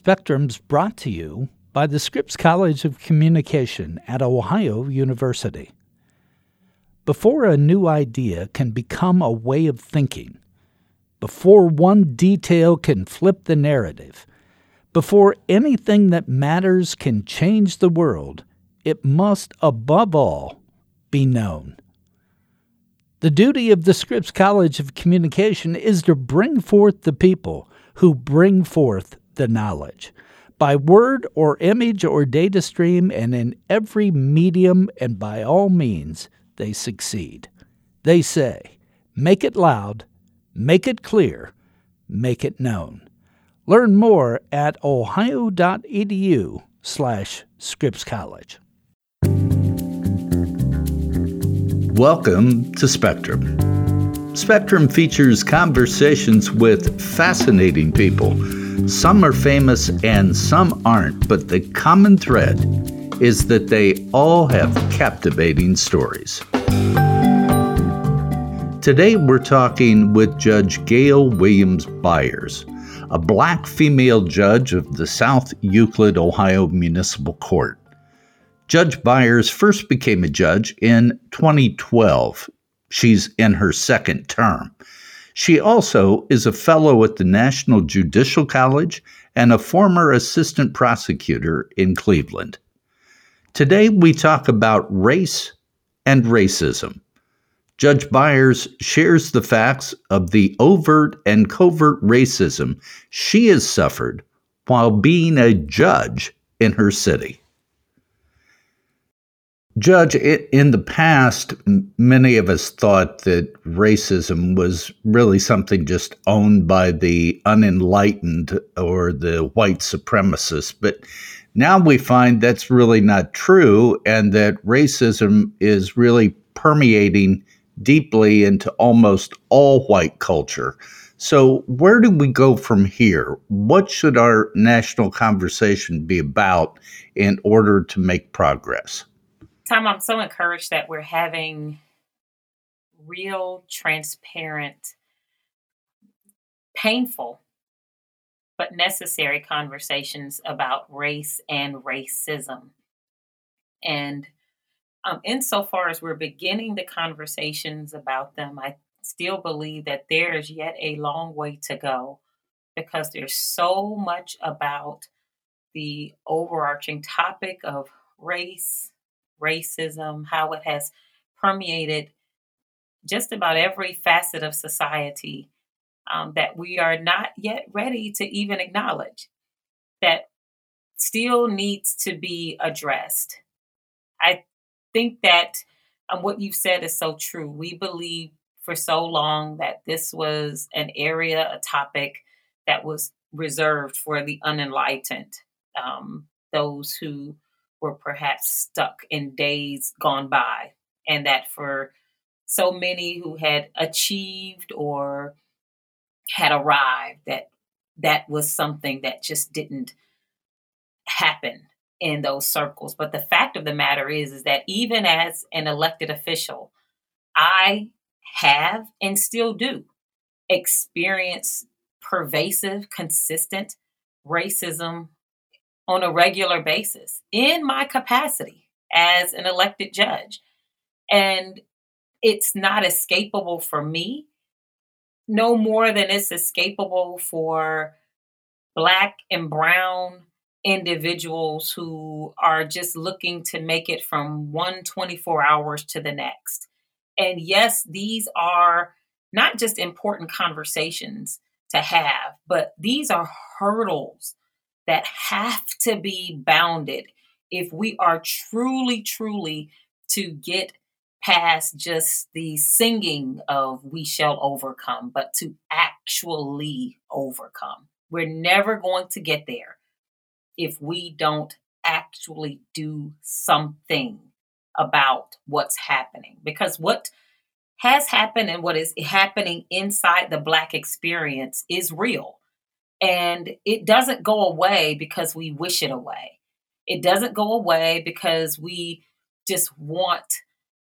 Spectrum's brought to you by the Scripps College of Communication at Ohio University. Before a new idea can become a way of thinking, before one detail can flip the narrative, before anything that matters can change the world, it must, above all, be known. The duty of the Scripps College of Communication is to bring forth the people who bring forth the knowledge by word or image or data stream and in every medium and by all means they succeed. They say, make it loud, make it clear, make it known. Learn more at ohio.edu slash Scripps College. Welcome to Spectrum. Spectrum features conversations with fascinating people. Some are famous and some aren't, but the common thread is that they all have captivating stories. Today we're talking with Judge Gayle Williams-Byers, a black female judge of the South Euclid, Ohio Municipal Court. Judge Byers first became a judge in 2012. She's in her second term. She also is a fellow at the National Judicial College and a former assistant prosecutor in Cleveland. Today, we talk about race and racism. Judge Byers shares the facts of the overt and covert racism she has suffered while being a judge in her city. Judge, in the past, many of us thought that racism was really something just owned by the unenlightened or the white supremacists. But now we find that's really not true, and that racism is really permeating deeply into almost all white culture. So, where do we go from here? What should our national conversation be about in order to make progress? Tom, I'm so encouraged that we're having real, transparent, painful, but necessary conversations about race and racism. And um, insofar as we're beginning the conversations about them, I still believe that there is yet a long way to go because there's so much about the overarching topic of race, racism, how it has permeated just about every facet of society um, that we are not yet ready to even acknowledge that still needs to be addressed. I think that um, what you've said is so true. We believe for so long that this was an area, a topic that was reserved for the unenlightened, um, those who were perhaps stuck in days gone by, and that for so many who had achieved or had arrived, that that was something that just didn't happen in those circles. But the fact of the matter is, is that even as an elected official, I have and still do experience pervasive, consistent racism on a regular basis in my capacity as an elected judge. And it's not escapable for me, no more than it's escapable for Black and Brown individuals who are just looking to make it from one 24 hours to the next. And yes, these are not just important conversations to have, but these are hurdles that have to be bounded if we are truly, truly to get past just the singing of we shall overcome, but to actually overcome. We're never going to get there if we don't actually do something about what's happening. Because what has happened and what is happening inside the Black experience is real. And it doesn't go away because we wish it away. It doesn't go away because we just want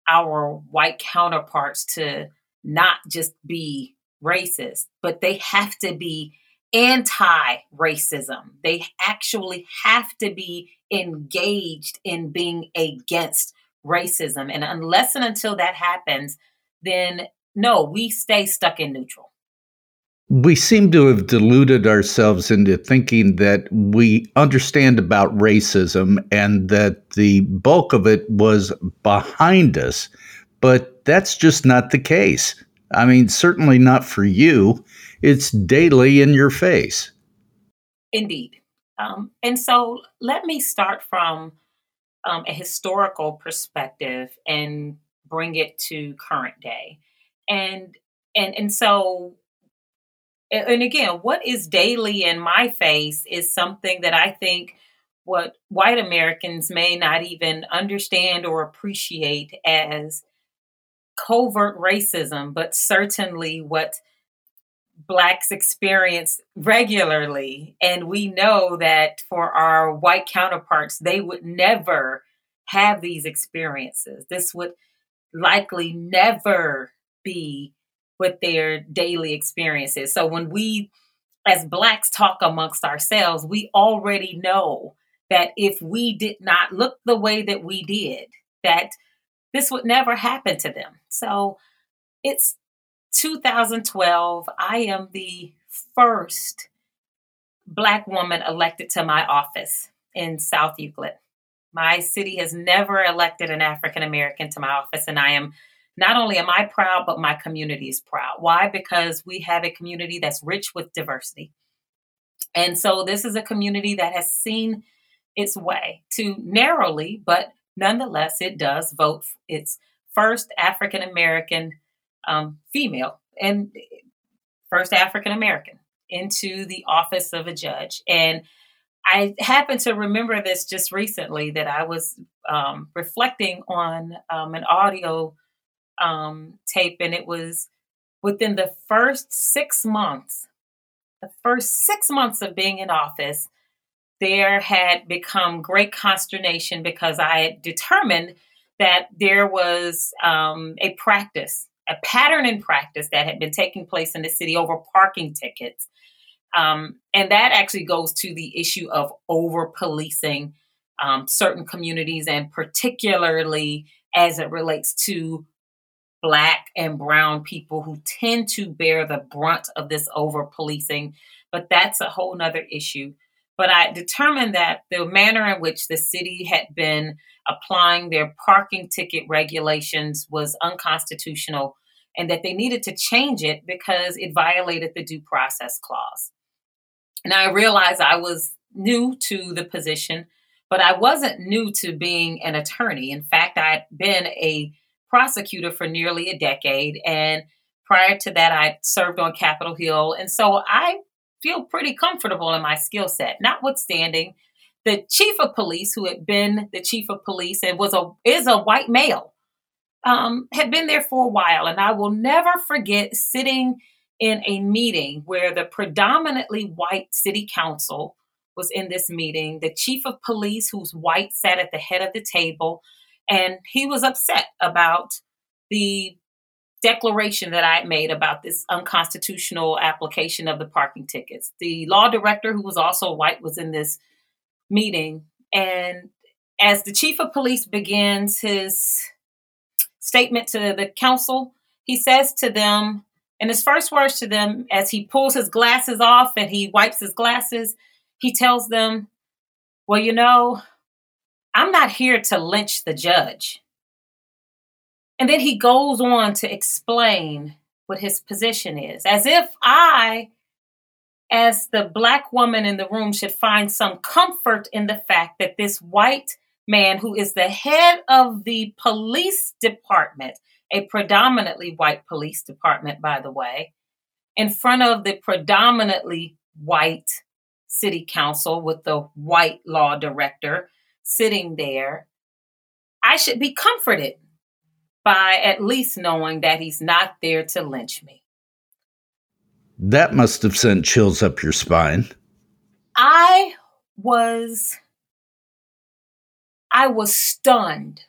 our white counterparts to not just be racist, but they have to be anti racism. They actually have to be engaged in being against racism. And unless and until that happens, then no, we stay stuck in neutral. We seem to have deluded ourselves into thinking that we understand about racism and that the bulk of it was behind us, but that's just not the case. I mean, certainly not for you. It's daily in your face. Indeed. Um, and so let me start from um, a historical perspective and bring it to current day. And and and so and again, what is daily in my face is something that I think what white Americans may not even understand or appreciate as covert racism, but certainly what blacks experience regularly. And we know that for our white counterparts, they would never have these experiences. This would likely never be what their daily experiences. So when we as blacks talk amongst ourselves, we already know that if we did not look the way that we did, that this would never happen to them. So it's 2012. I am the first Black woman elected to my office in South Euclid. My city has never elected an African American to my office, and I am not only am I proud, but my community is proud. Why? Because we have a community that's rich with diversity. And so this is a community that has seen its way to narrowly, but nonetheless, it does vote its first African American um, female and first African American into the office of a judge. And I happen to remember this just recently that I was um, reflecting on um, an audio um, tape, and it was within the first six months, the first six months of being in office, there had become great consternation because I had determined that there was um, a practice, a pattern in practice that had been taking place in the city over parking tickets. Um, and that actually goes to the issue of over policing um, certain communities, and particularly as it relates to Black and Brown people who tend to bear the brunt of this over policing. But that's a whole nother issue. But I determined that the manner in which the city had been applying their parking ticket regulations was unconstitutional and that they needed to change it because it violated the due process clause. And I realized I was new to the position, but I wasn't new to being an attorney. In fact, I'd been a prosecutor for nearly a decade. And prior to that, I served on Capitol Hill. And so I feel pretty comfortable in my skill set, notwithstanding the chief of police, who had been the chief of police and was a is a white male, um, had been there for a while. And I will never forget sitting in a meeting where the predominantly white city council was in this meeting. The chief of police, who's white, sat at the head of the table, and he was upset about the declaration that I made about this unconstitutional application of the parking tickets. The law director, who was also white, was in this meeting. And as the chief of police begins his statement to the council, he says to them, and his first words to them, as he pulls his glasses off and he wipes his glasses, he tells them, Well, you know, I'm not here to lynch the judge. And then he goes on to explain what his position is, as if I, as the black woman in the room, should find some comfort in the fact that this white man, who is the head of the police department, a predominantly white police department, by the way, in front of the predominantly white city council with the white law director sitting there, I should be comforted by at least knowing that he's not there to lynch me. That must have sent chills up your spine. I was I was stunned.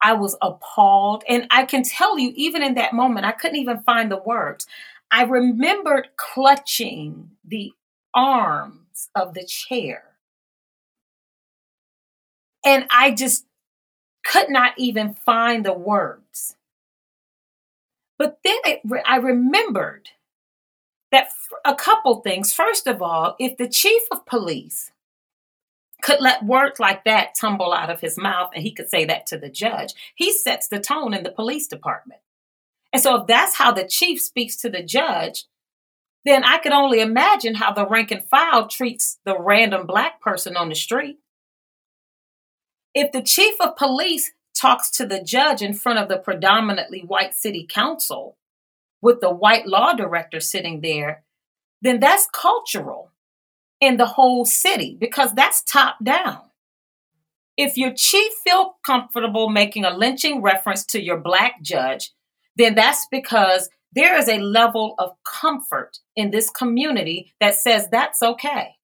I was appalled. And I can tell you, even in that moment, I couldn't even find the words. I remembered clutching the arms of the chair. And I just could not even find the words. But then it, I remembered that a couple things. First of all, if the chief of police could let words like that tumble out of his mouth and he could say that to the judge, he sets the tone in the police department. And so, if that's how the chief speaks to the judge, then I could only imagine how the rank and file treats the random black person on the street. If the chief of police talks to the judge in front of the predominantly white city council with the white law director sitting there, then that's cultural in the whole city because that's top down. If your chief feel comfortable making a lynching reference to your black judge, then that's because there is a level of comfort in this community that says that's okay.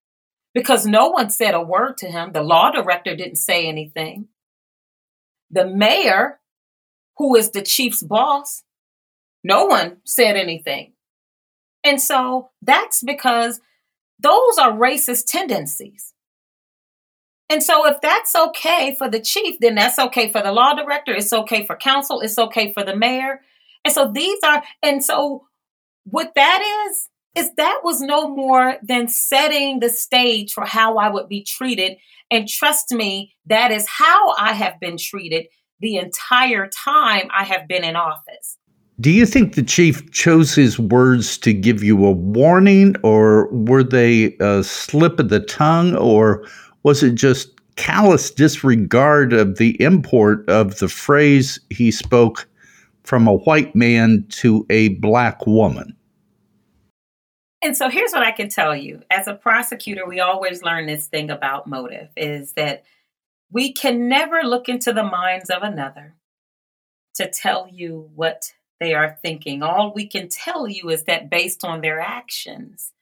Because no one said a word to him. The law director didn't say anything. The mayor, who is the chief's boss, no one said anything. And so that's because those are racist tendencies. And so, if that's okay for the chief, then that's okay for the law director. It's okay for council. It's okay for the mayor. And so, these are, and so what that is, is that was no more than setting the stage for how I would be treated. And trust me, that is how I have been treated the entire time I have been in office. Do you think the chief chose his words to give you a warning, or were they a slip of the tongue, or was it just callous disregard of the import of the phrase he spoke from a white man to a black woman? And so here's what I can tell you. As a prosecutor, we always learn this thing about motive is that we can never look into the minds of another to tell you what they are thinking. All we can tell you is that based on their actions,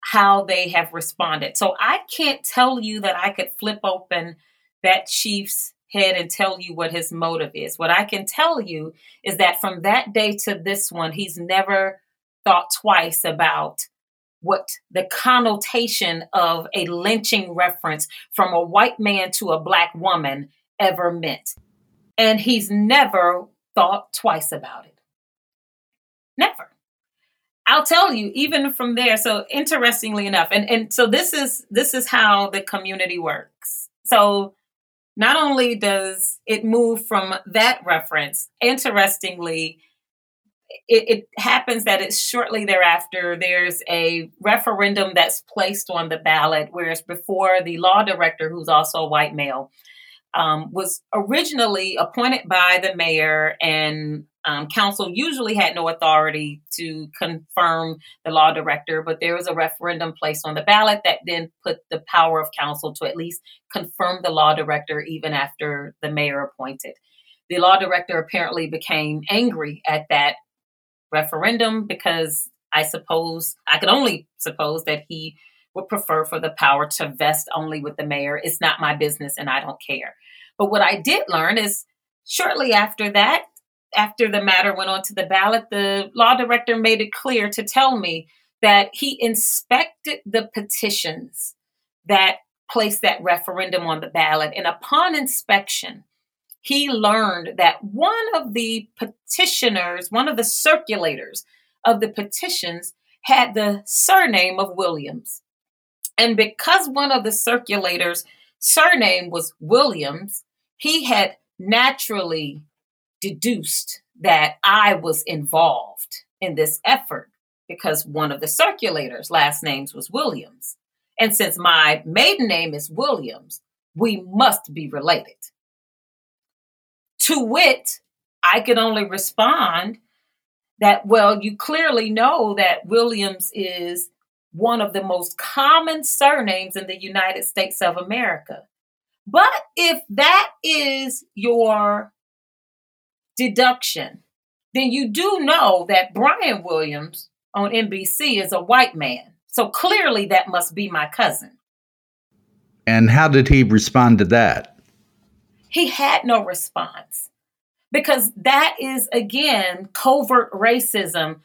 how they have responded. So I can't tell you that I could flip open that chief's head and tell you what his motive is. What I can tell you is that from that day to this one, he's never thought twice about what the connotation of a lynching reference from a white man to a black woman ever meant. And he's never thought twice about it. Never. I'll tell you, even from there. So interestingly enough, and, and so this is this is how the community works. So not only does it move from that reference, interestingly, it, it, happens that it's shortly thereafter there's a referendum that's placed on the ballot, whereas before the law director, who's also a white male, um, was originally appointed by the mayor and um, council usually had no authority to confirm the law director, but there was a referendum placed on the ballot that then put the power of council to at least confirm the law director even after the mayor appointed. The law director apparently became angry at that referendum because I suppose, I could only suppose that he would prefer for the power to vest only with the mayor. It's not my business and I don't care. But what I did learn is shortly after that, after the matter went on to the ballot, the law director made it clear to tell me that he inspected the petitions that placed that referendum on the ballot. And upon inspection, he learned that one of the petitioners, one of the circulators of the petitions, had the surname of Williams. And because one of the circulators' surname was Williams, he had naturally deduced that I was involved in this effort because one of the circulators' last names was Williams. And since my maiden name is Williams, we must be related. To wit, I could only respond that, well, you clearly know that Williams is one of the most common surnames in the United States of America. But if that is your deduction, then you do know that Brian Williams on NBC is a white man. So clearly that must be my cousin. And how did he respond to that? He had no response because that is, again, covert racism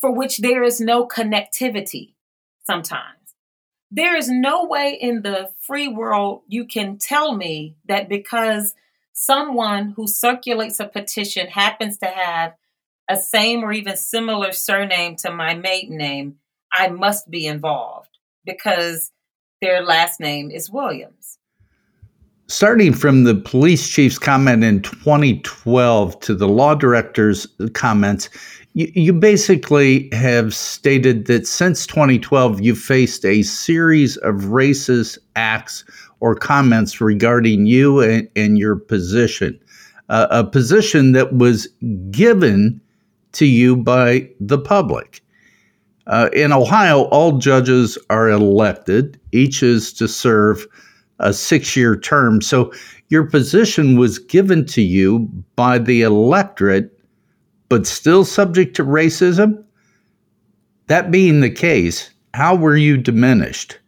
for which there is no connectivity sometimes. There is no way in the free world you can tell me that because someone who circulates a petition happens to have a same or even similar surname to my maiden name, I must be involved because their last name is Williams. Starting from the police chief's comment in 2012 to the law director's comments, you, you basically have stated that since 2012, you've faced a series of racist acts or comments regarding you and, and your position, uh, a position that was given to you by the public. Uh, in Ohio, all judges are elected. Each is to serve a six year term. So your position was given to you by the electorate, but still subject to racism? That being the case, how were you diminished?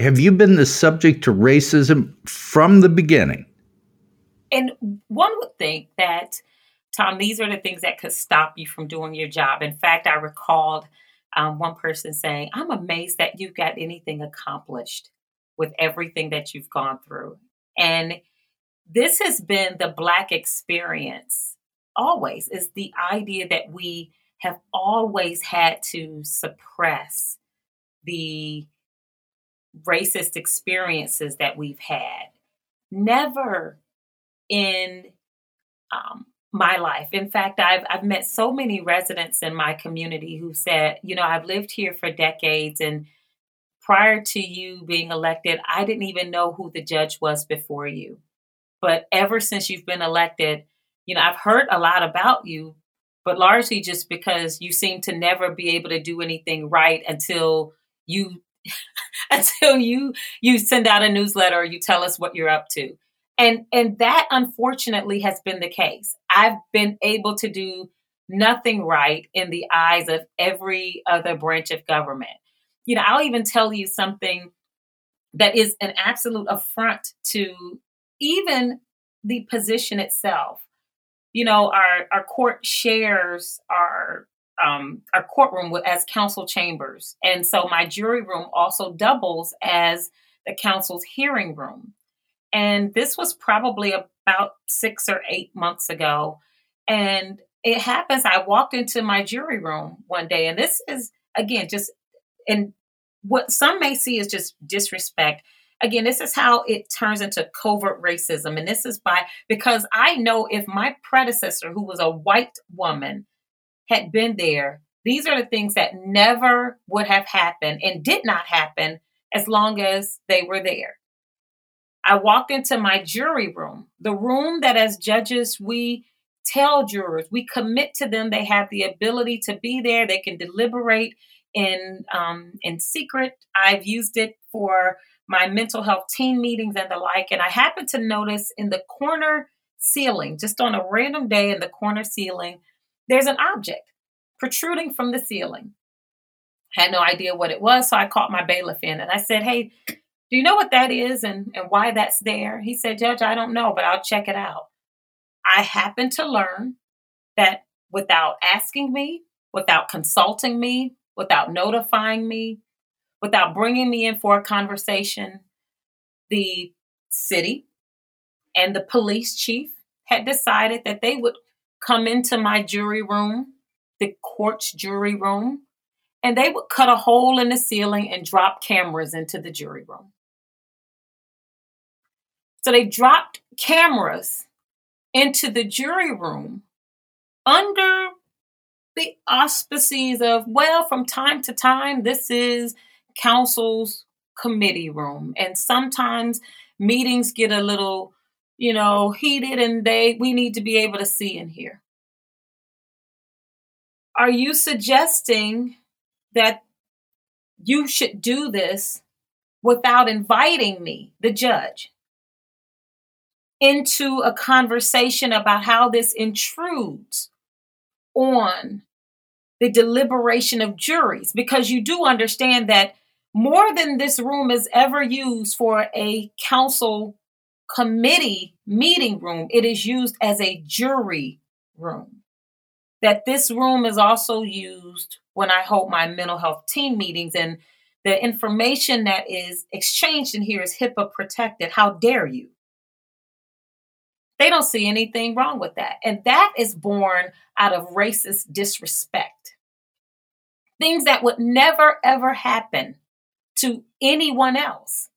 Have you been the subject to racism from the beginning? And one would think that Tom, these are the things that could stop you from doing your job. In fact, I recalled um, one person saying, I'm amazed that you got anything accomplished with everything that you've gone through. And this has been the Black experience always, is the idea that we have always had to suppress the racist experiences that we've had. Never in um, my life. In fact, I've I've met so many residents in my community who said, you know, I've lived here for decades and prior to you being elected, I didn't even know who the judge was before you. But ever since you've been elected, you know, I've heard a lot about you, but largely just because you seem to never be able to do anything right until you until you you send out a newsletter or you tell us what you're up to. And and that unfortunately has been the case. I've been able to do nothing right in the eyes of every other branch of government you know i'll even tell you something that is an absolute affront to even the position itself. You know our our court shares our um, our courtroom as council chambers. And so my jury room also doubles as the council's hearing room. And this was probably about six or eight months ago. And it happens, I walked into my jury room one day, and this is, again, just, and what some may see as just disrespect. Again, this is how it turns into covert racism. And this is by, because I know if my predecessor, who was a white woman, had been there, these are the things that never would have happened and did not happen as long as they were there. I walked into my jury room, the room that as judges we tell jurors, we commit to them. They have the ability to be there. They can deliberate in um, in secret. I've used it for my mental health team meetings and the like. And I happened to notice in the corner ceiling, just on a random day in the corner ceiling, there's an object protruding from the ceiling. Had no idea what it was, so I caught my bailiff in and I said, "Hey, do you know what that is and, and why that's there? He said, Judge, I don't know, but I'll check it out. I happened to learn that without asking me, without consulting me, without notifying me, without bringing me in for a conversation, the city and the police chief had decided that they would come into my jury room, the court's jury room, and they would cut a hole in the ceiling and drop cameras into the jury room. So they dropped cameras into the jury room under the auspices of, well, from time to time, this is council's committee room. And sometimes meetings get a little, you know, heated and they we need to be able to see in here. Are you suggesting that you should do this without inviting me, the judge? into a conversation about how this intrudes on the deliberation of juries because you do understand that more than this room is ever used for a council committee meeting room, it is used as a jury room. that this room is also used when I hold my mental health team meetings and the information that is exchanged in here is HIPAA protected. How dare you? They don't see anything wrong with that. And that is born out of racist disrespect. Things that would never, ever happen to anyone else.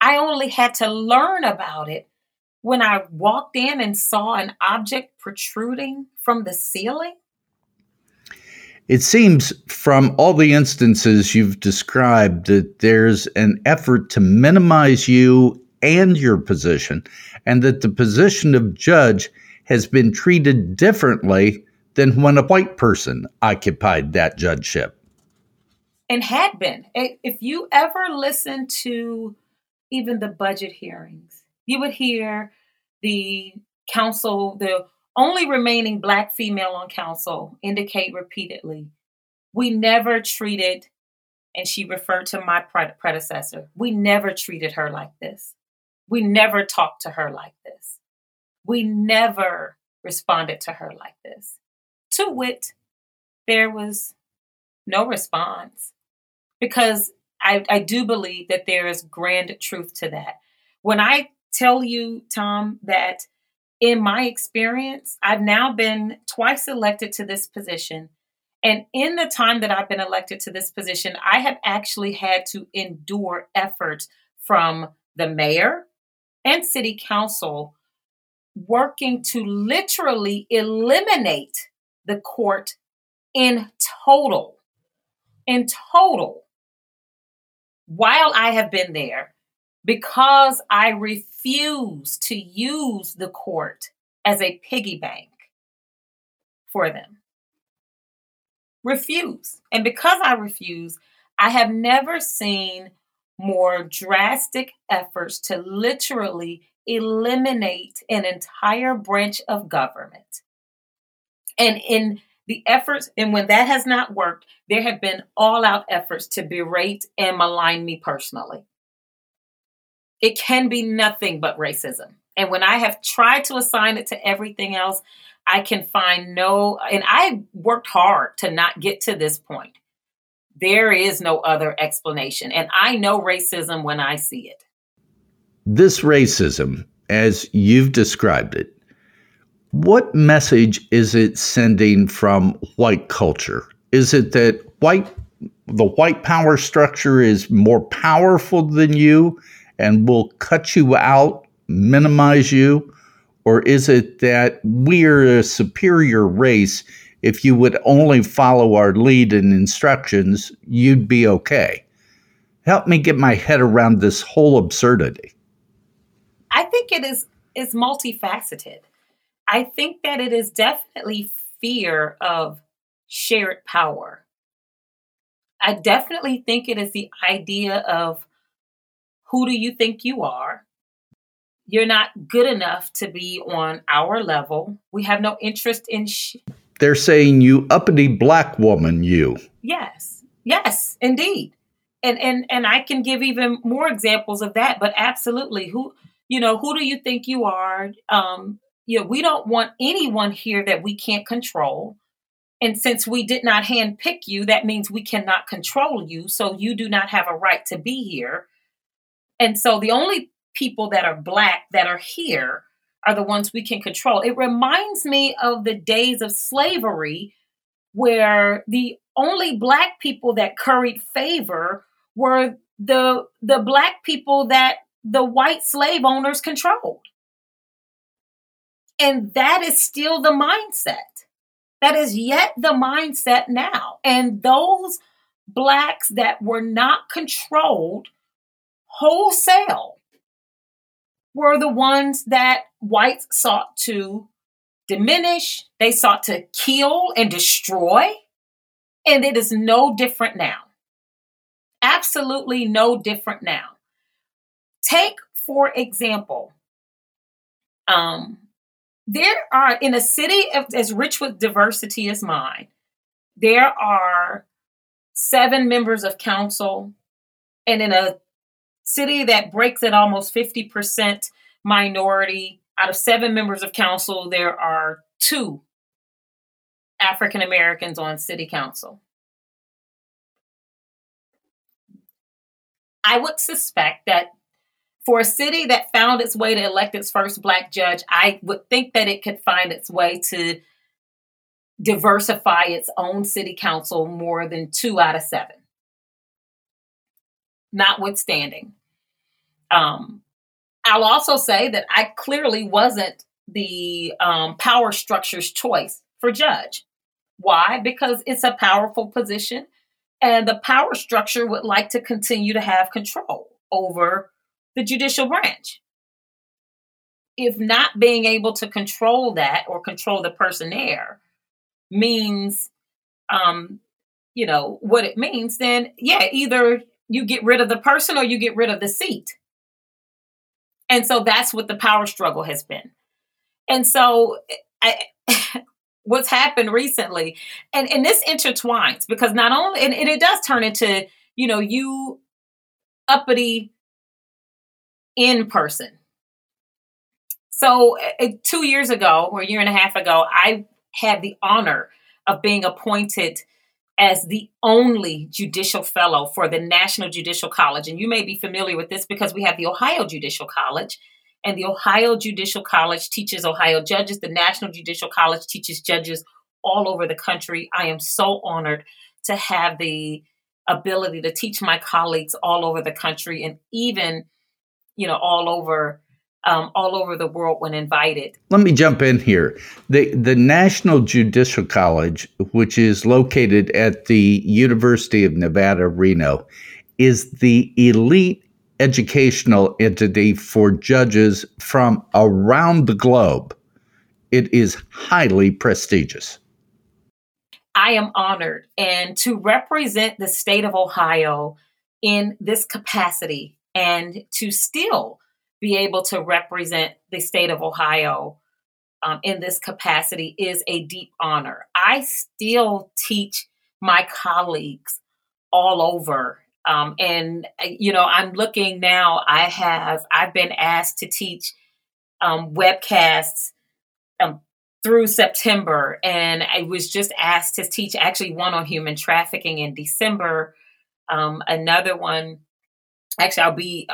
I only had to learn about it when I walked in and saw an object protruding from the ceiling. It seems from all the instances you've described that there's an effort to minimize you and your position, and that the position of judge has been treated differently than when a white person occupied that judgeship. And had been. If you ever listen to even the budget hearings, you would hear the council, the only remaining black female on council, indicate repeatedly we never treated, and she referred to my predecessor, we never treated her like this. We never talked to her like this. We never responded to her like this. To wit, there was no response because I, I do believe that there is grand truth to that. When I tell you, Tom, that in my experience, I've now been twice elected to this position. And in the time that I've been elected to this position, I have actually had to endure efforts from the mayor, and city council working to literally eliminate the court in total. In total. While I have been there, because I refuse to use the court as a piggy bank for them. Refuse. And because I refuse, I have never seen more drastic efforts to literally eliminate an entire branch of government. And in the efforts, and when that has not worked, there have been all out efforts to berate and malign me personally. It can be nothing but racism. And when I have tried to assign it to everything else, I can find no, and I worked hard to not get to this point. There is no other explanation. And I know racism when I see it. This racism, as you've described it, what message is it sending from white culture? Is it that white the white power structure is more powerful than you and will cut you out, minimize you? Or is it that we're a superior race if you would only follow our lead and instructions, you'd be okay. Help me get my head around this whole absurdity. I think it is is multifaceted. I think that it is definitely fear of shared power. I definitely think it is the idea of who do you think you are? You're not good enough to be on our level. We have no interest in sh- they're saying you uppity black woman, you. Yes. Yes, indeed. And and and I can give even more examples of that, but absolutely. Who you know, who do you think you are? Um, you know, we don't want anyone here that we can't control. And since we did not handpick you, that means we cannot control you. So you do not have a right to be here. And so the only people that are black that are here are the ones we can control. It reminds me of the days of slavery where the only black people that curried favor were the the black people that the white slave owners controlled. And that is still the mindset. That is yet the mindset now. And those blacks that were not controlled wholesale were the ones that whites sought to diminish, they sought to kill and destroy. And it is no different now. Absolutely no different now. Take, for example, um, there are in a city as rich with diversity as mine, there are seven members of council, and in a city that breaks at almost 50% minority. Out of seven members of council, there are two African Americans on city council. I would suspect that for a city that found its way to elect its first black judge, I would think that it could find its way to diversify its own city council more than two out of seven. Notwithstanding, um, I'll also say that I clearly wasn't the um, power structure's choice for judge. Why? Because it's a powerful position, and the power structure would like to continue to have control over the judicial branch. If not being able to control that or control the person there means, um, you know, what it means, then yeah, either you get rid of the person or you get rid of the seat. And so that's what the power struggle has been. And so I, what's happened recently, and, and this intertwines because not only, and, and it does turn into, you know, you uppity in person. So, uh, two years ago, or a year and a half ago, I had the honor of being appointed as the only judicial fellow for the National Judicial College. And you may be familiar with this because we have the Ohio Judicial College, and the Ohio Judicial College teaches Ohio judges. The National Judicial College teaches judges all over the country. I am so honored to have the ability to teach my colleagues all over the country and even you know, all over um, all over the world when invited. Let me jump in here. The the National Judicial College, which is located at the University of Nevada, Reno, is the elite educational entity for judges from around the globe. It is highly prestigious. I am honored and to represent the state of Ohio in this capacity and to still be able to represent the state of Ohio um, in this capacity is a deep honor. I still teach my colleagues all over. Um, and, you know, I'm looking now, I have, I've been asked to teach um, webcasts um, through September. And I was just asked to teach actually one on human trafficking in December, um, another one actually I'll be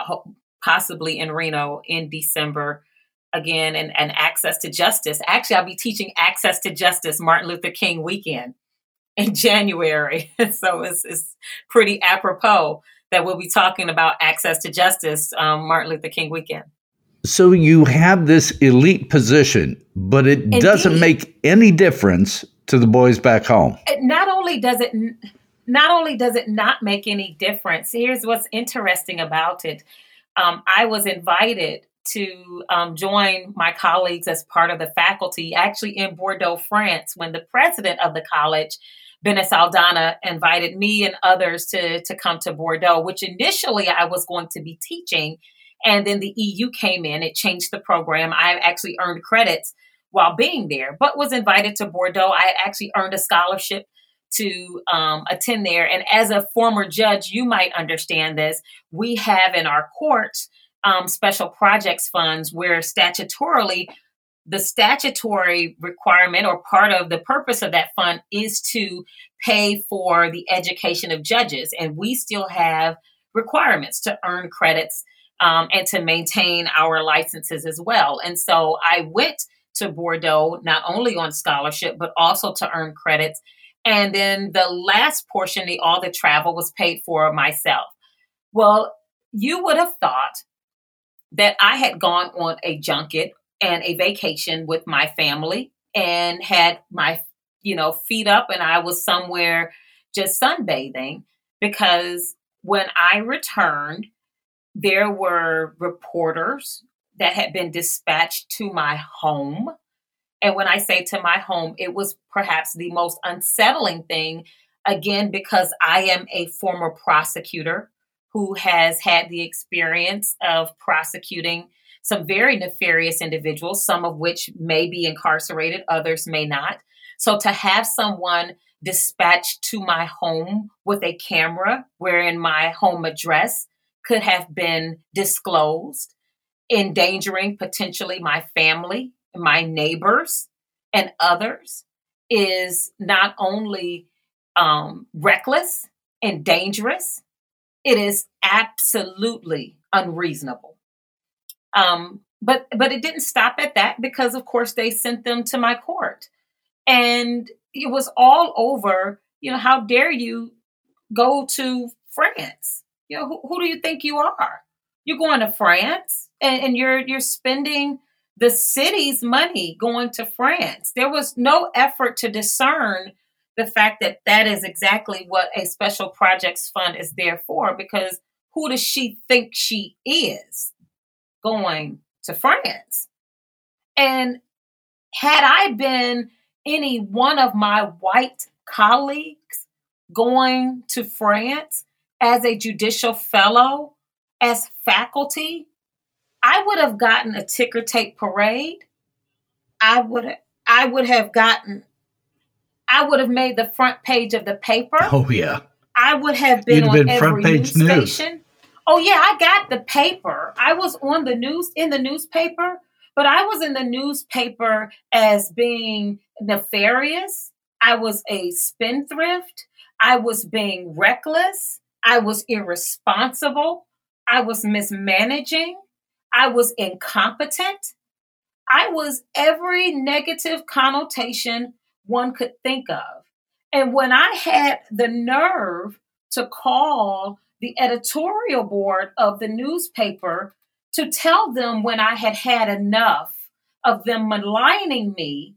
possibly in Reno in December again and, and access to justice. Actually, I'll be teaching access to justice Martin Luther King weekend in January. so it's, it's pretty apropos that we'll be talking about access to justice um, Martin Luther King weekend. So you have this elite position, but it Indeed. doesn't make any difference to the boys back home. Not only does it not only does it not make any difference, here's what's interesting about it. Um, I was invited to um, join my colleagues as part of the faculty, actually in Bordeaux, France, when the president of the college, Benes Aldana, invited me and others to, to come to Bordeaux, which initially I was going to be teaching. And then the EU came in, it changed the program. I actually earned credits while being there, but was invited to Bordeaux. I had actually earned a scholarship to um, attend there. And as a former judge, you might understand this. We have in our courts um, special projects funds where statutorily, the statutory requirement or part of the purpose of that fund is to pay for the education of judges. And we still have requirements to earn credits um, and to maintain our licenses as well. And so I went to Bordeaux not only on scholarship, but also to earn credits and then the last portion, the all the travel was paid for myself. Well, you would have thought that I had gone on a junket and a vacation with my family and had my, you know, feet up and I was somewhere just sunbathing because when I returned, there were reporters that had been dispatched to my home and when I say to my home, it was perhaps the most unsettling thing, again, because I am a former prosecutor who has had the experience of prosecuting some very nefarious individuals, some of which may be incarcerated, others may not. So to have someone dispatched to my home with a camera wherein my home address could have been disclosed, endangering potentially my family my neighbors and others is not only um, reckless and dangerous, it is absolutely unreasonable. Um, but but it didn't stop at that because of course they sent them to my court, and it was all over. You know, how dare you go to France? You know, who, who do you think you are? You're going to France, and, and you're you're spending the city's money going to France. There was no effort to discern the fact that that is exactly what a special projects fund is there for because who does she think she is going to France? And had I been any one of my white colleagues going to France as a judicial fellow, as faculty, I would have gotten a ticker tape parade. I would I would have gotten I would have made the front page of the paper. Oh yeah. I would have been You'd on been every news, news station. Oh yeah, I got the paper. I was on the news in the newspaper, but I was in the newspaper as being nefarious. I was a spendthrift. I was being reckless. I was irresponsible. I was mismanaging. I was incompetent. I was every negative connotation one could think of. And when I had the nerve to call the editorial board of the newspaper to tell them when I had had enough of them maligning me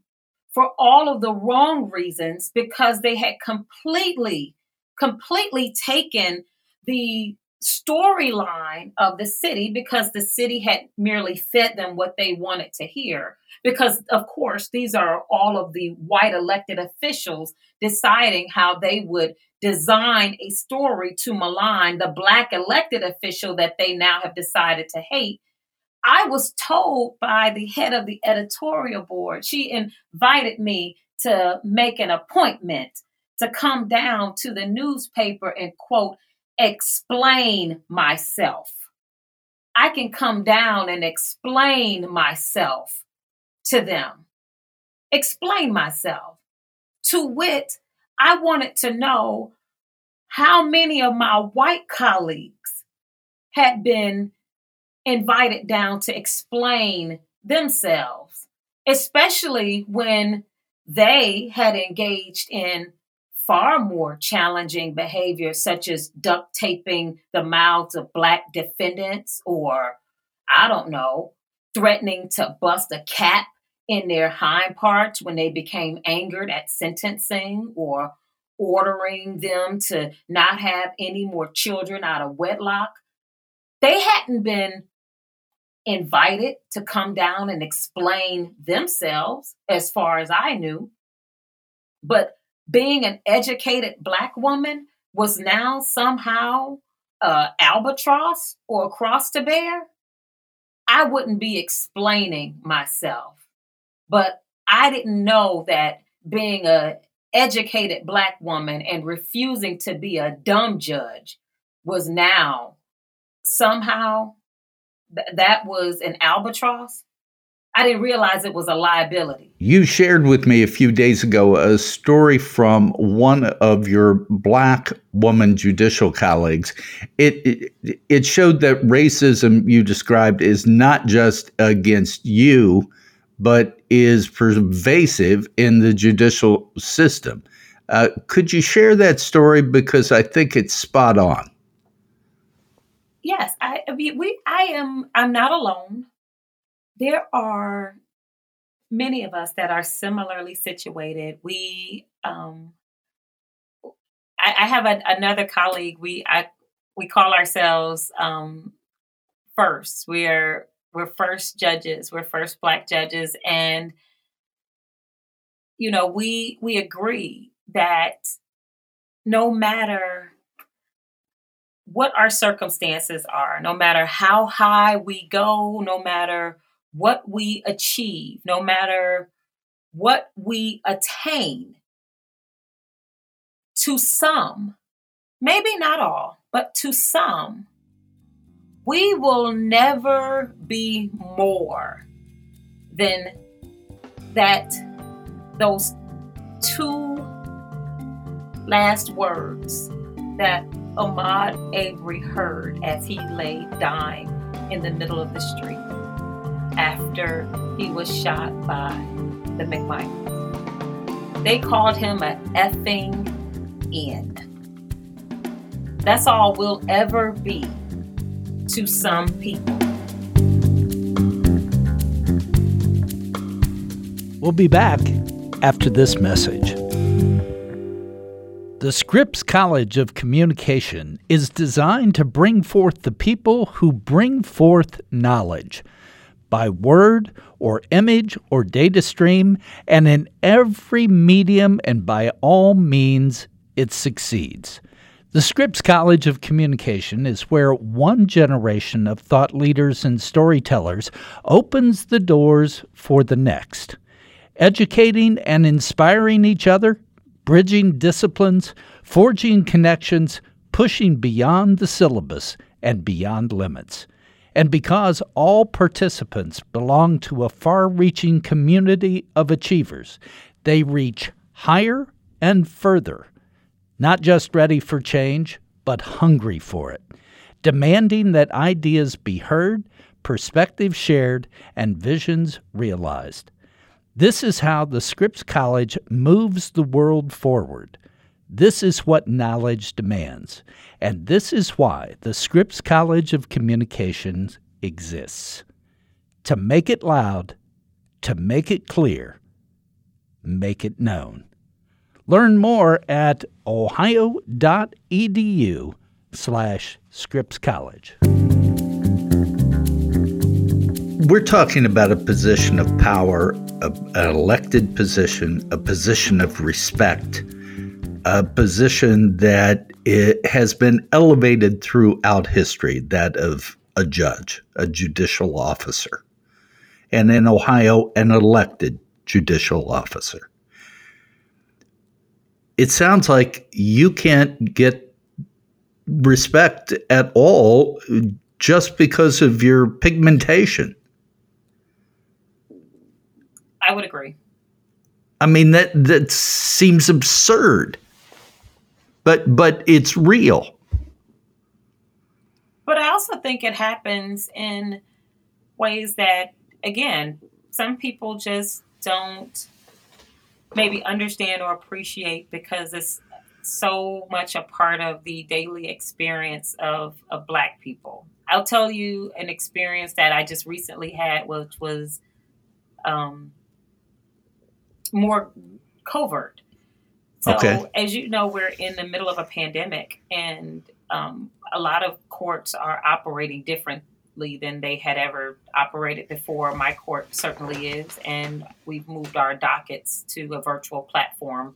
for all of the wrong reasons because they had completely, completely taken the storyline of the city because the city had merely fed them what they wanted to hear. Because, of course, these are all of the white elected officials deciding how they would design a story to malign the black elected official that they now have decided to hate. I was told by the head of the editorial board, she invited me to make an appointment to come down to the newspaper and quote, explain myself. I can come down and explain myself to them. Explain myself. To wit, I wanted to know how many of my white colleagues had been invited down to explain themselves, especially when they had engaged in far more challenging behavior, such as duct taping the mouths of Black defendants, or I don't know, threatening to bust a cap in their hind parts when they became angered at sentencing, or ordering them to not have any more children out of wedlock. They hadn't been invited to come down and explain themselves, as far as I knew. But being an educated black woman was now somehow uh, albatross or a cross to bear, I wouldn't be explaining myself. But I didn't know that being a educated black woman and refusing to be a dumb judge was now somehow th- that was an albatross I didn't realize it was a liability. You shared with me a few days ago a story from one of your black woman judicial colleagues. It, it, it showed that racism you described is not just against you, but is pervasive in the judicial system. Uh, could you share that story because I think it's spot on? Yes, I, we I am I'm not alone there are many of us that are similarly situated. We, um, I, I have a, another colleague. We, I, we call ourselves um, first. We are we're first judges. We're first black judges, and you know we we agree that no matter what our circumstances are, no matter how high we go, no matter what we achieve, no matter what we attain, to some, maybe not all, but to some, we will never be more than that those two last words that Ahmaud Arbery heard as he lay dying in the middle of the street after he was shot by the McMichaels. They called him a effing end. That's all we'll ever be to some people. We'll be back after this message. The Scripps College of Communication is designed to bring forth the people who bring forth knowledge by word or image or data stream, and in every medium and by all means, it succeeds. The Scripps College of Communication is where one generation of thought leaders and storytellers opens the doors for the next. Educating and inspiring each other, bridging disciplines, forging connections, pushing beyond the syllabus and beyond limits. And because all participants belong to a far reaching community of achievers, they reach higher and further not just ready for change, but hungry for it, demanding that ideas be heard, perspectives shared, and visions realized. This is how the Scripps College moves the world forward. This is what knowledge demands, and this is why the Scripps College of Communications exists. To make it loud, to make it clear, make it known. Learn more at ohio.edu slash Scripps College. We're talking about a position of power, a, an elected position, a position of respect, a position that it has been elevated throughout history, that of a judge, a judicial officer. And in Ohio, an elected judicial officer it sounds like you can't get respect at all just because of your pigmentation. I would agree. I mean that that seems absurd. But but it's real. But I also think it happens in ways that again, some people just don't maybe understand or appreciate because it's so much a part of the daily experience of, of black people. I'll tell you an experience that I just recently had, which was um, more covert. So, okay. as you know, we're in the middle of a pandemic, and um, a lot of courts are operating differently than they had ever operated before. My court certainly is, and we've moved our dockets to a virtual platform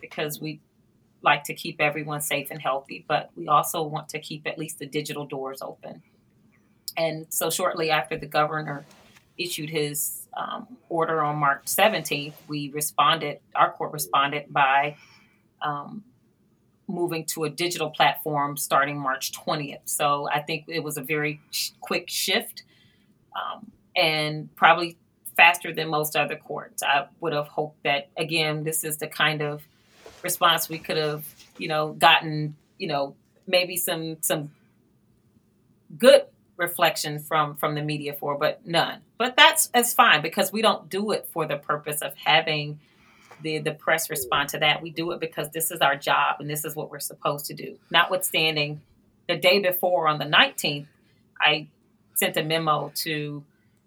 because we like to keep everyone safe and healthy, but we also want to keep at least the digital doors open. And so, shortly after the governor issued his um, order on March 17th, we responded, our court responded by um, moving to a digital platform starting March 20th. So I think it was a very sh- quick shift um, and probably faster than most other courts. I would have hoped that, again, this is the kind of response we could have, you know, gotten, you know, maybe some some good reflection from from the media for, but none. But that's that's fine because we don't do it for the purpose of having the the press respond to that. We do it because this is our job and this is what we're supposed to do. Notwithstanding, the day before on the 19th, I sent a memo to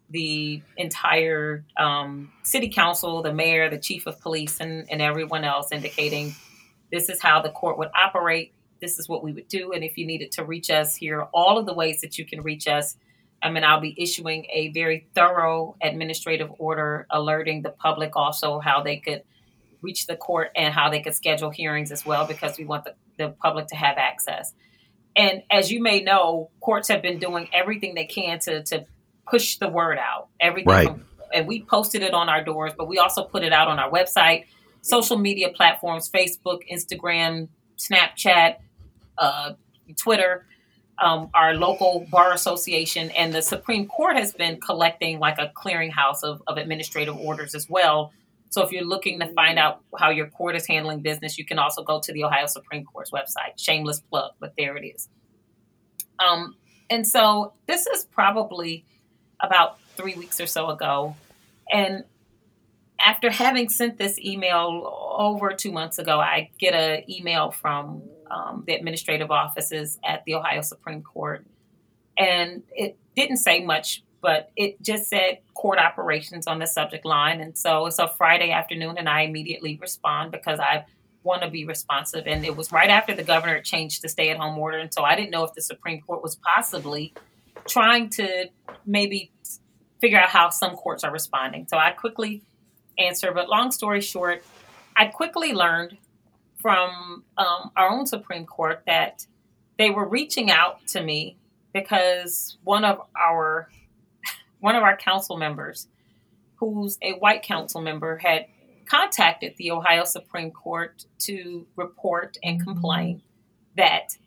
the entire um, city council, the mayor, the chief of police, and, and everyone else, indicating this is how the court would operate. This is what we would do. And if you needed to reach us, here are all of the ways that you can reach us. I mean, I'll be issuing a very thorough administrative order alerting the public also how they could reach the court and how they could schedule hearings as well because we want the, the public to have access. And as you may know, courts have been doing everything they can to, to push the word out. Everything right. From, and we posted it on our doors, but we also put it out on our website, social media platforms, Facebook, Instagram, Snapchat, uh, Twitter, um, our local bar association, and the Supreme Court has been collecting like a clearinghouse of, of administrative orders as well So if you're looking to find out how your court is handling business, you can also go to the Ohio Supreme Court's website. Shameless plug, but there it is. Um, and so this is probably about three weeks or so ago. And after having sent this email over two months ago, I get an email from um, the administrative offices at the Ohio Supreme Court. And it didn't say much, but it just said court operations on the subject line. And so it's a Friday afternoon, and I immediately respond because I want to be responsive. And it was right after the governor changed the stay at home order. And so I didn't know if the Supreme Court was possibly trying to maybe figure out how some courts are responding. So I quickly answer. But long story short, I quickly learned from um, our own Supreme Court that they were reaching out to me because one of our one of our council members, who's a white council member, had contacted the Ohio Supreme Court to report and complain that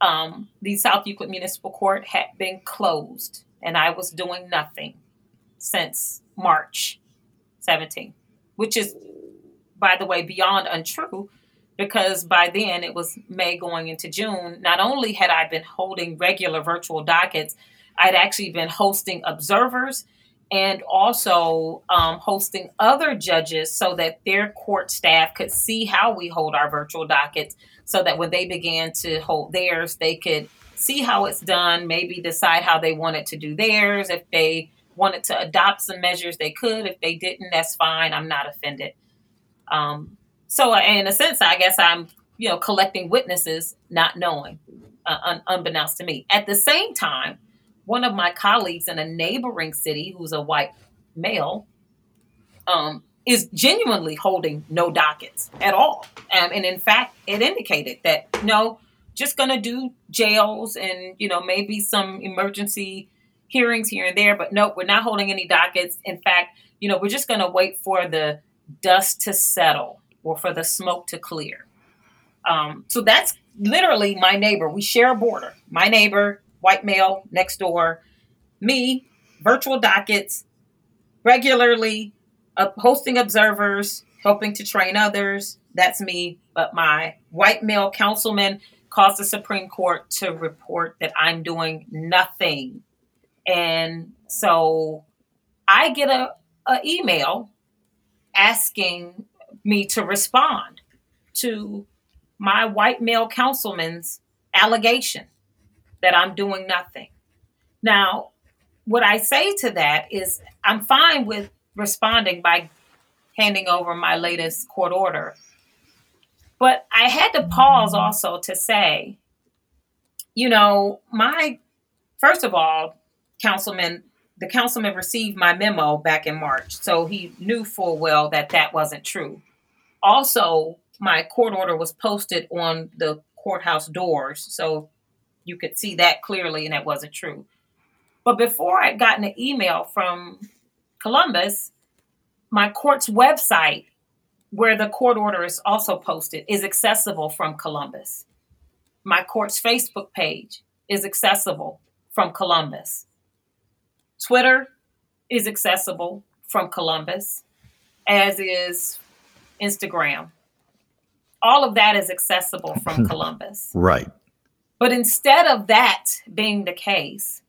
um, the South Euclid Municipal Court had been closed and I was doing nothing since March 17, which is, by the way, beyond untrue because by then it was May going into June. Not only had I been holding regular virtual dockets, I'd actually been hosting observers and also um, hosting other judges so that their court staff could see how we hold our virtual dockets so that when they began to hold theirs, they could see how it's done, maybe decide how they wanted to do theirs. If they wanted to adopt some measures, they could. If they didn't, that's fine. I'm not offended. Um, so, in a sense, I guess I'm, you know, collecting witnesses, not knowing, uh, un- unbeknownst to me. At the same time, one of my colleagues in a neighboring city, who's a white male, um, is genuinely holding no dockets at all. Um, and in fact, it indicated that no, just going to do jails and you know maybe some emergency hearings here and there, but nope, we're not holding any dockets. In fact, you know, we're just going to wait for the dust to settle or for the smoke to clear. Um, so that's literally my neighbor. We share a border. My neighbor white male next door, me, virtual dockets, regularly uh, hosting observers, helping to train others. That's me. But my white male councilman caused the Supreme Court to report that I'm doing nothing. And so I get a, a email asking me to respond to my white male councilman's allegation that I'm doing nothing. Now, what I say to that is I'm fine with responding by handing over my latest court order. But I had to pause also to say, you know, my first of all, councilman, the councilman received my memo back in March, so he knew full well that that wasn't true. Also, my court order was posted on the courthouse doors, so you could see that clearly, and that wasn't true. But before I'd gotten an email from Columbus, my court's website, where the court order is also posted, is accessible from Columbus. My court's Facebook page is accessible from Columbus. Twitter is accessible from Columbus, as is Instagram. All of that is accessible from hmm. Columbus. Right. But instead of that being the case,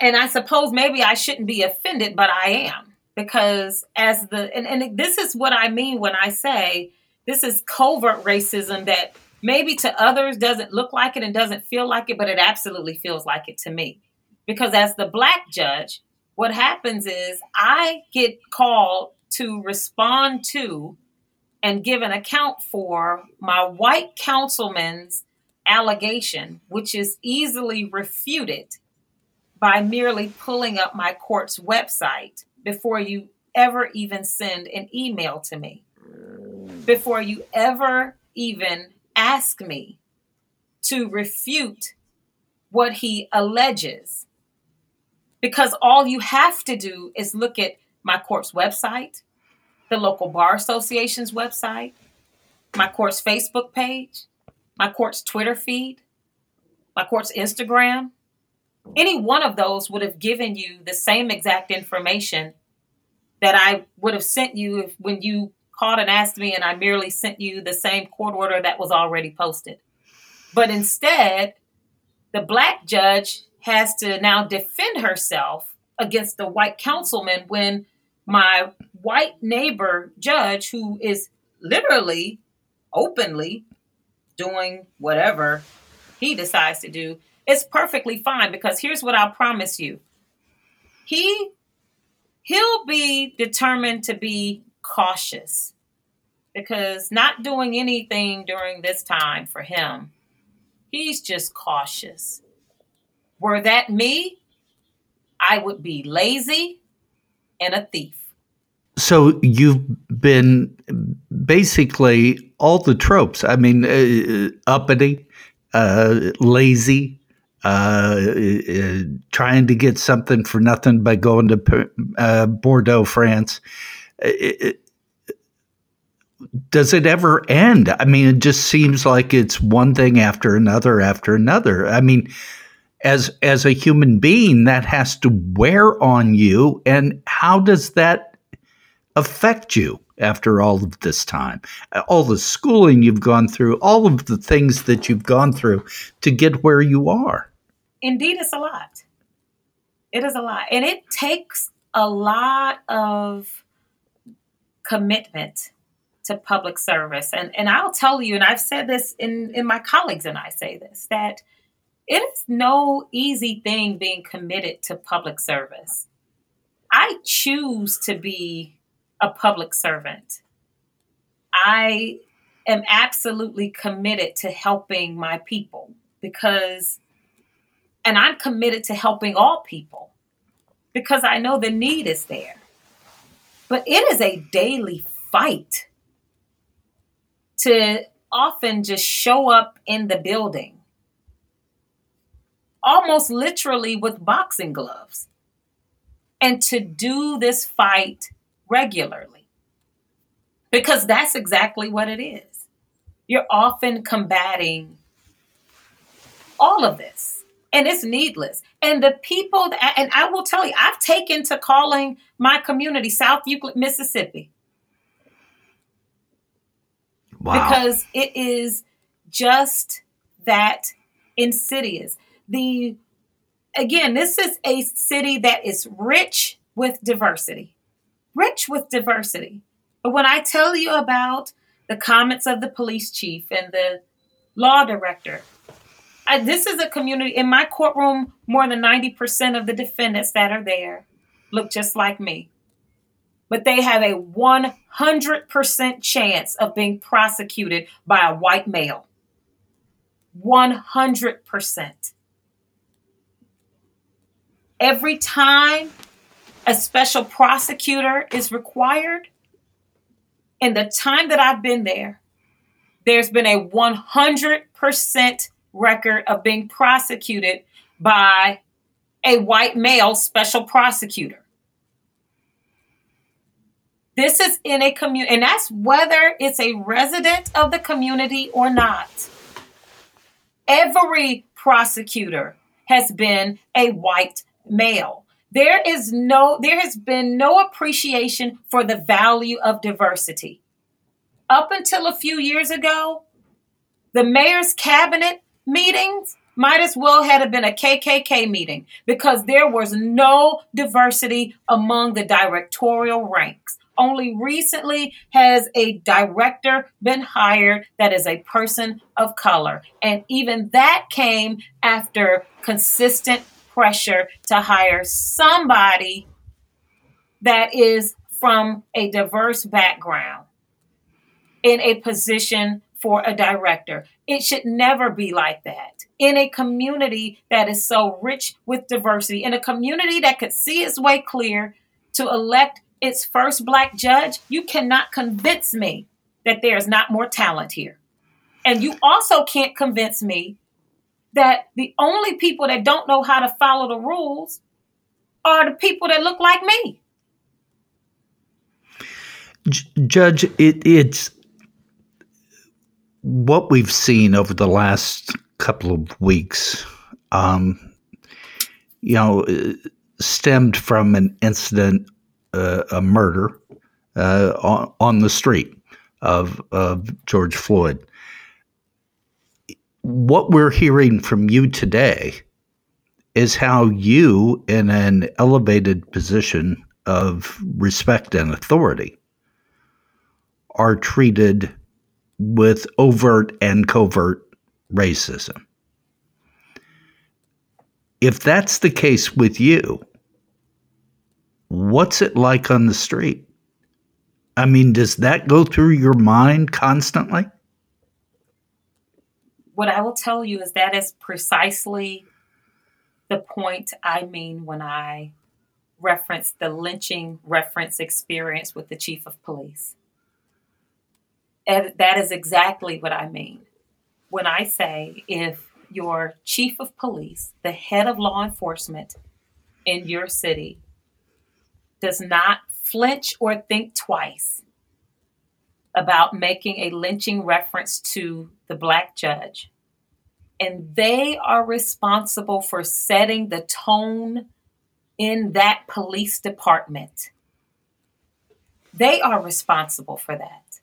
and I suppose maybe I shouldn't be offended, but I am because as the and, and this is what I mean when I say this is covert racism that maybe to others doesn't look like it and doesn't feel like it, but it absolutely feels like it to me. Because as the black judge, what happens is I get called to respond to and give an account for my white councilman's allegation, which is easily refuted by merely pulling up my court's website before you ever even send an email to me, before you ever even ask me to refute what he alleges. Because all you have to do is look at my court's website, the local bar association's website, my court's Facebook page, my court's Twitter feed, my court's Instagram. Any one of those would have given you the same exact information that I would have sent you if when you called and asked me and I merely sent you the same court order that was already posted. But instead, the black judge has to now defend herself against the white councilman when my white neighbor judge, who is literally openly doing whatever he decides to do, is perfectly fine because here's what I'll promise you. He he'll be determined to be cautious because not doing anything during this time for him, he's just cautious. Were that me, I would be lazy and a thief. So you've been basically all the tropes. I mean, uh, uppity, uh, lazy, uh, uh, trying to get something for nothing by going to uh, Bordeaux, France. It, does it ever end? I mean, it just seems like it's one thing after another after another. I mean, as as a human being, that has to wear on you, and how does that affect you after all of this time? All the schooling you've gone through, all of the things that you've gone through to get where you are indeed it's a lot. It is a lot. And it takes a lot of commitment to public service. And and I'll tell you, and I've said this in, in my colleagues and I say this, that it is no easy thing being committed to public service. I choose to be a public servant. I am absolutely committed to helping my people because and I'm committed to helping all people because I know the need is there. But it is a daily fight to often just show up in the building, almost literally with boxing gloves, and to do this fight regularly. Because that's exactly what it is. You're often combating all of this and it's needless. And the people, that, and I will tell you, I've taken to calling my community South Euclid, Mississippi. Wow. Because it is just that insidious. The again, this is a city that is rich with diversity. Rich with diversity. But when I tell you about the comments of the police chief and the law director I, this is a community in my courtroom. More than ninety percent of the defendants that are there look just like me, but they have a one hundred percent chance of being prosecuted by a white male. One hundred percent. Every time a special prosecutor is required, in the time that I've been there, there's been a 100% record of being prosecuted by a white male special prosecutor. This is in a community, and that's whether it's a resident of the community or not. Every prosecutor has been a white male. There is no, there has been no appreciation for the value of diversity. Up until a few years ago, the mayor's cabinet meetings might as well have been a KKK meeting because there was no diversity among the directorial ranks. Only recently has a director been hired that is a person of color. And even that came after consistent pressure to hire somebody that is from a diverse background in a position for a director. It should never be like that. In a community that is so rich with diversity, in a community that could see its way clear to elect its first black judge, you cannot convince me that there is not more talent here. And you also can't convince me that the only people that don't know how to follow the rules are the people that look like me. Judge, it, it's what we've seen over the last couple of weeks, um, you know, stemmed from an incident uh, a murder uh, on, on the street of, of George Floyd. What we're hearing from you today is how you, in an elevated position of respect and authority, are treated with overt and covert racism. If that's the case with you, what's it like on the street? I mean, does that go through your mind constantly? What I will tell you is that is precisely the point I mean when I reference the lynching reference experience with the chief of police. And that is exactly what I mean when I say if your chief of police, the head of law enforcement in your city, does not flinch or think twice about making a lynching reference to the black judge. And they are responsible for setting the tone in that police department. They are responsible for that.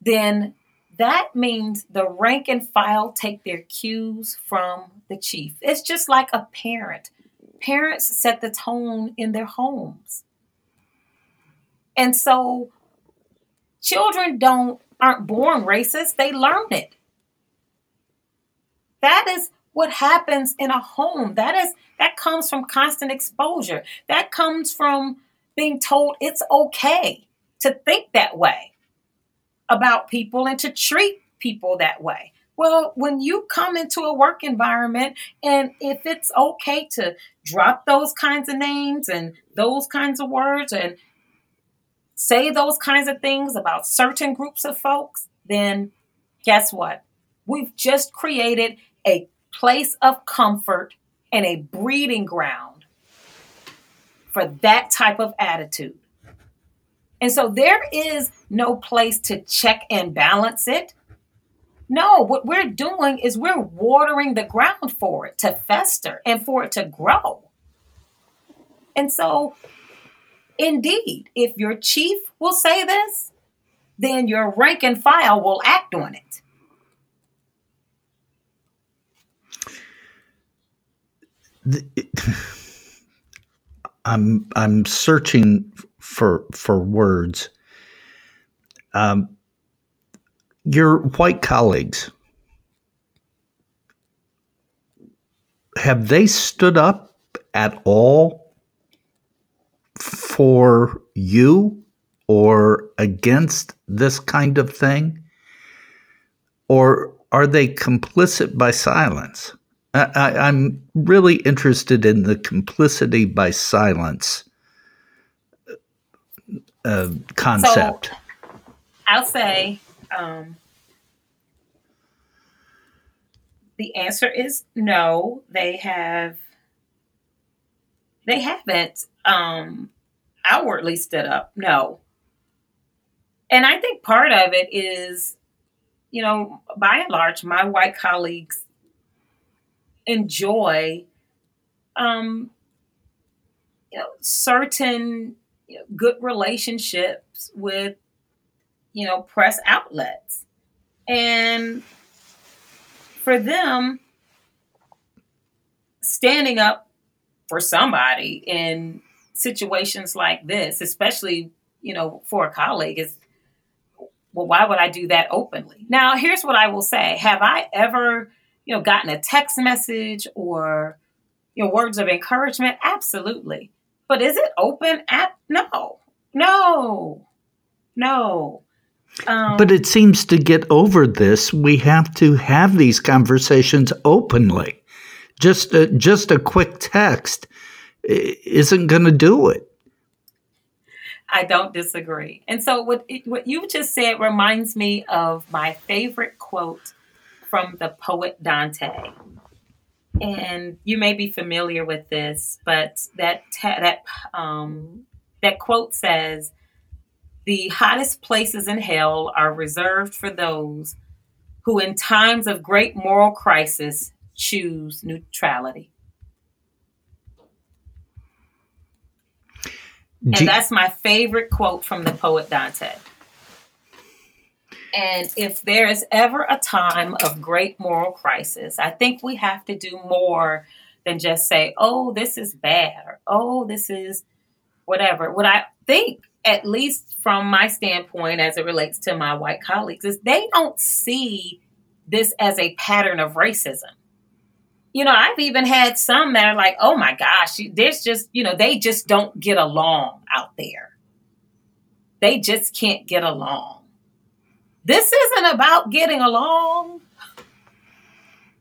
Then that means the rank and file take their cues from the chief. It's just like a parent. Parents set the tone in their homes. And so children don't aren't born racist, they learn it. That is what happens in a home. That is that comes from constant exposure. That comes from being told it's okay to think that way about people and to treat people that way. Well, when you come into a work environment and if it's okay to drop those kinds of names and those kinds of words and say those kinds of things about certain groups of folks, then guess what? We've just created a place of comfort and a breeding ground for that type of attitude. And so there is no place to check and balance it. No, what we're doing is we're watering the ground for it to fester and for it to grow. And so, indeed, if your chief will say this, then your rank and file will act on it. I'm I'm searching for for words. Um, your white colleagues have they stood up at all for you or against this kind of thing? Or are they complicit by silence? I, am really interested in the complicity by silence uh, concept. So, I'll say um, the answer is no. They have. They haven't um, outwardly stood up. No. And I think part of it is, you know, by and large, my white colleagues enjoy um, you know, certain you know, good relationships with you know press outlets and for them standing up for somebody in situations like this especially you know for a colleague is well why would i do that openly now here's what i will say have i ever you know, gotten a text message or, you know, words of encouragement? Absolutely. But is it open? At no, no, no. Um, but it seems to get over this, we have to have these conversations openly. Just a, just a quick text isn't going to do it. I don't disagree. And so what what you just said reminds me of my favorite quote from the poet Dante. And you may be familiar with this, but that that um, that quote says, "The hottest places in hell are reserved for those who, in times of great moral crisis, choose neutrality." And that's my favorite quote from the poet Dante. And if there is ever a time of great moral crisis, I think we have to do more than just say, oh, this is bad or oh, this is whatever. What I think, at least from my standpoint as it relates to my white colleagues, is they don't see this as a pattern of racism. You know, I've even had some that are like, oh my gosh, there's just, you know, they just don't get along out there. They just can't get along. This isn't about getting along.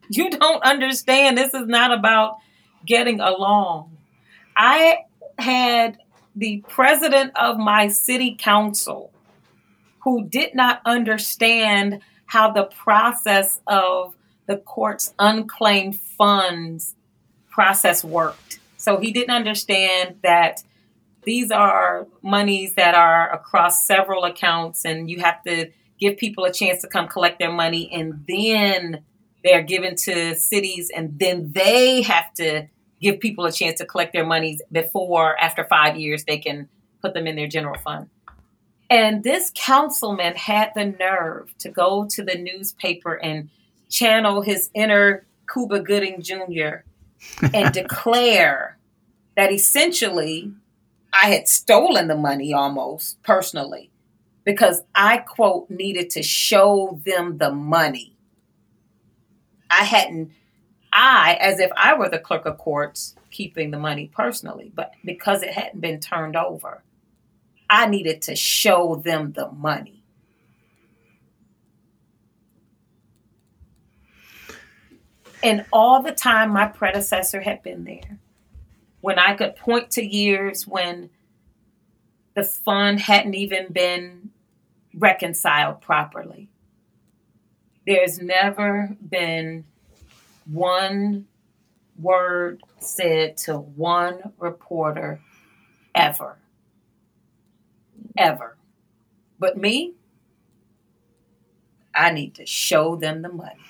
You don't understand. This is not about getting along. I had the president of my city council who did not understand how the process of the court's unclaimed funds process worked. So he didn't understand that these are monies that are across several accounts and you have to give people a chance to come collect their money and then they're given to cities and then they have to give people a chance to collect their monies before after 5 years they can put them in their general fund. And this councilman had the nerve to go to the newspaper and channel his inner Cuba Gooding Jr. and declare that essentially I had stolen the money almost personally because I, quote, needed to show them the money. I hadn't, I, as if I were the clerk of courts, keeping the money personally, but because it hadn't been turned over, I needed to show them the money. And all the time my predecessor had been there, when I could point to years when the fund hadn't even been reconciled properly. There's never been one word said to one reporter ever. Ever. But me, I need to show them the money.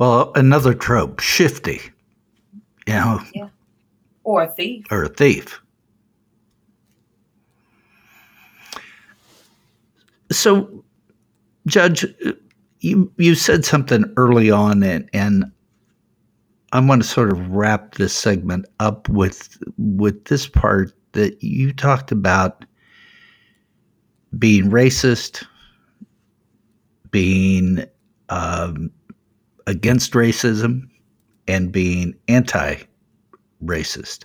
Well, another trope, shifty. You know. Yeah. Or a thief. Or a thief. So, Judge, you you said something early on, and, and I want to sort of wrap this segment up with with this part that you talked about being racist, being um, against racism, and being anti-racist.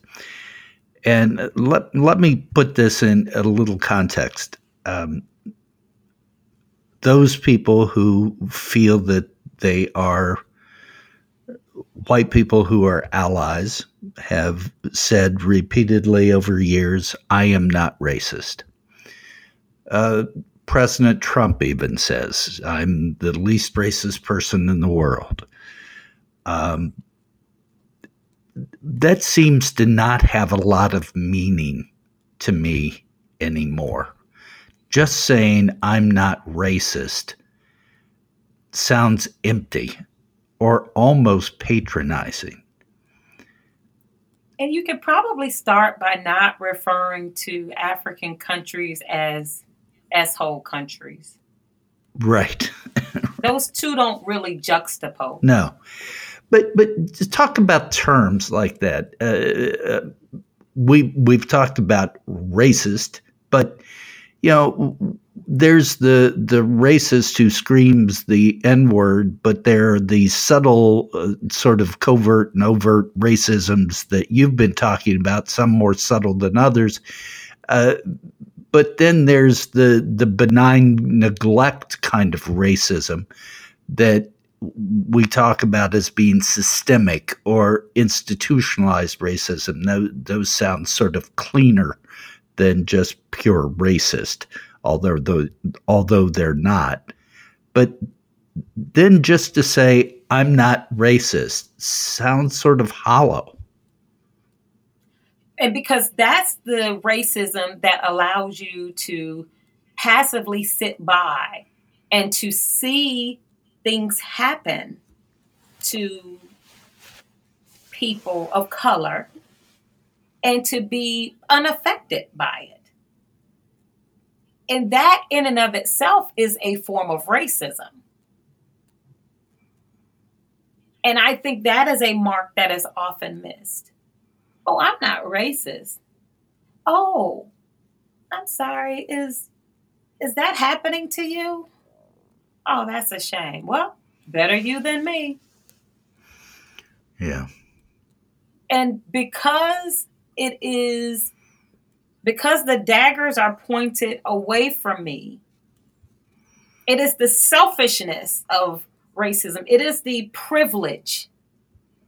And let let me put this in a little context. Um, those people who feel that they are white people who are allies have said repeatedly over years, I am not racist. Uh, President Trump even says, I'm the least racist person in the world. Um, that seems to not have a lot of meaning to me anymore just saying I'm not racist sounds empty or almost patronizing. And you could probably start by not referring to African countries as as whole countries. Right. Those two don't really juxtapose. No. But but to talk about terms like that, uh, uh, we we've talked about racist, but you know, there's the the racist who screams the N word, but there are these subtle, uh, sort of covert and overt racisms that you've been talking about. Some more subtle than others. Uh, but then there's the the benign neglect kind of racism that we talk about as being systemic or institutionalized racism. Those, sound sort of cleaner than just pure racist, although the, although they're not. But then just to say I'm not racist sounds sort of hollow. And because that's the racism that allows you to passively sit by and to see things happen to people of color and to be unaffected by it. And that, in and of itself, is a form of racism. And I think that is a mark that is often missed. Oh, I'm not racist. Oh, I'm sorry. Is is that happening to you? Oh, that's a shame. Well, better you than me. Yeah. And because it is because the daggers are pointed away from me, it is the selfishness of racism. It is the privilege.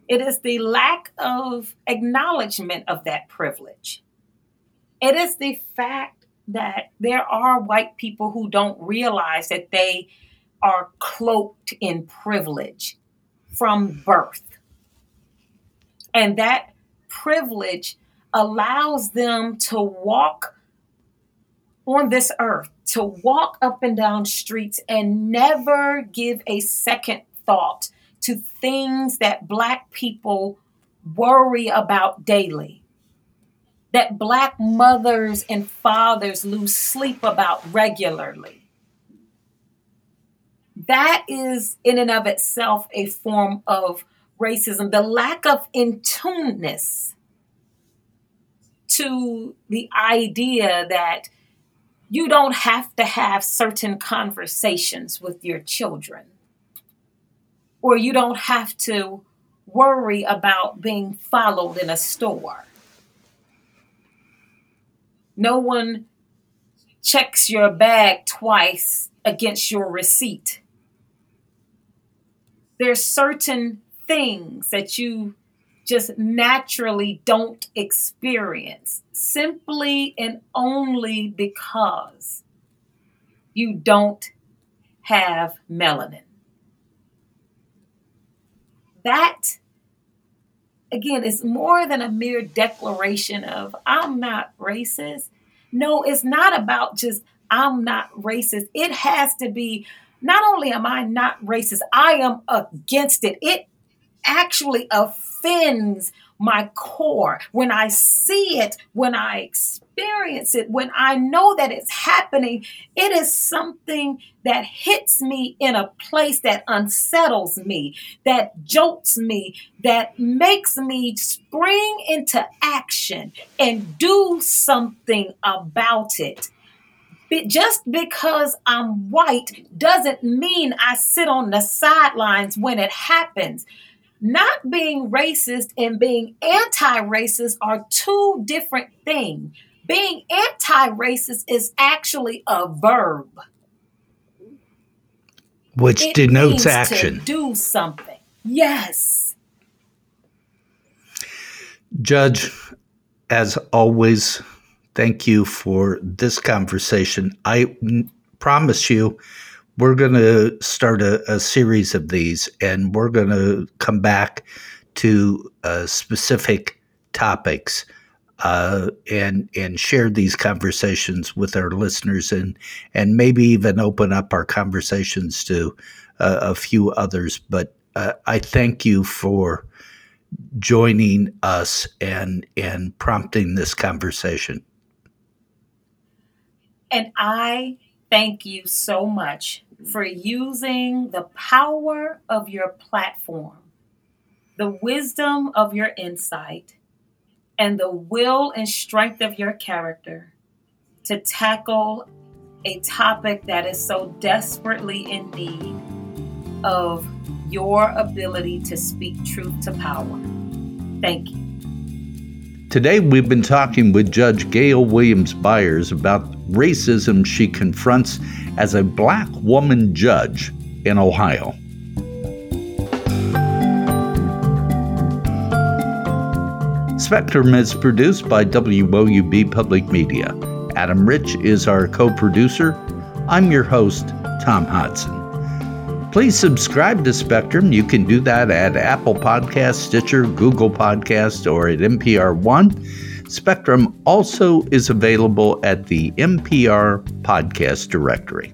It is the lack of acknowledgement of that privilege. It is the fact that there are white people who don't realize that they are cloaked in privilege from birth. And that privilege allows them to walk on this earth, to walk up and down streets and never give a second thought to things that Black people worry about daily, that Black mothers and fathers lose sleep about regularly. That is, in and of itself, a form of racism. The lack of intuneness to the idea that you don't have to have certain conversations with your children, or you don't have to worry about being followed in a store. No one checks your bag twice against your receipt. There's certain things that you just naturally don't experience simply and only because you don't have melanin. That, again, is more than a mere declaration of, I'm not racist. No, it's not about just, I'm not racist. It has to be, not only am I not racist, I am against it. It actually offends my core. When I see it, when I experience it, when I know that it's happening, it is something that hits me in a place that unsettles me, that jolts me, that makes me spring into action and do something about it. But just because I'm white doesn't mean I sit on the sidelines when it happens. Not being racist and being anti racist are two different things. Being anti racist is actually a verb, which it denotes action. do something. Yes. Judge, as always, thank you for this conversation. I promise you we're going to start a, a, series of these and we're going to come back to uh, specific topics uh, and and share these conversations with our listeners and and maybe even open up our conversations to uh, a few others. But uh, I thank you for joining us and and prompting this conversation. And I thank you so much for using the power of your platform, the wisdom of your insight, and the will and strength of your character to tackle a topic that is so desperately in need of your ability to speak truth to power. Thank you. Today, we've been talking with Judge Gayle Williams-Byers about racism she confronts as a black woman judge in Ohio. Spectrum is produced by WOUB Public Media. Adam Rich is our co producer. I'm your host, Tom Hodson. Please subscribe to Spectrum. You can do that at Apple Podcast, Stitcher, Google Podcast, or at NPR One. Spectrum also is available at the NPR Podcast Directory.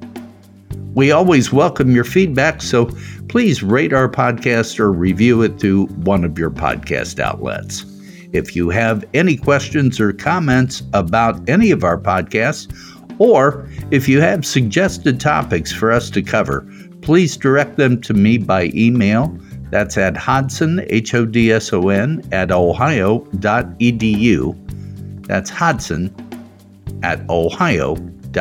We always welcome your feedback, so please rate our podcast or review it through one of your podcast outlets. If you have any questions or comments about any of our podcasts, or if you have suggested topics for us to cover, please direct them to me by email. That's at Hodson, H O D S O N, at ohio.edu. That's Hodson at ohio.edu.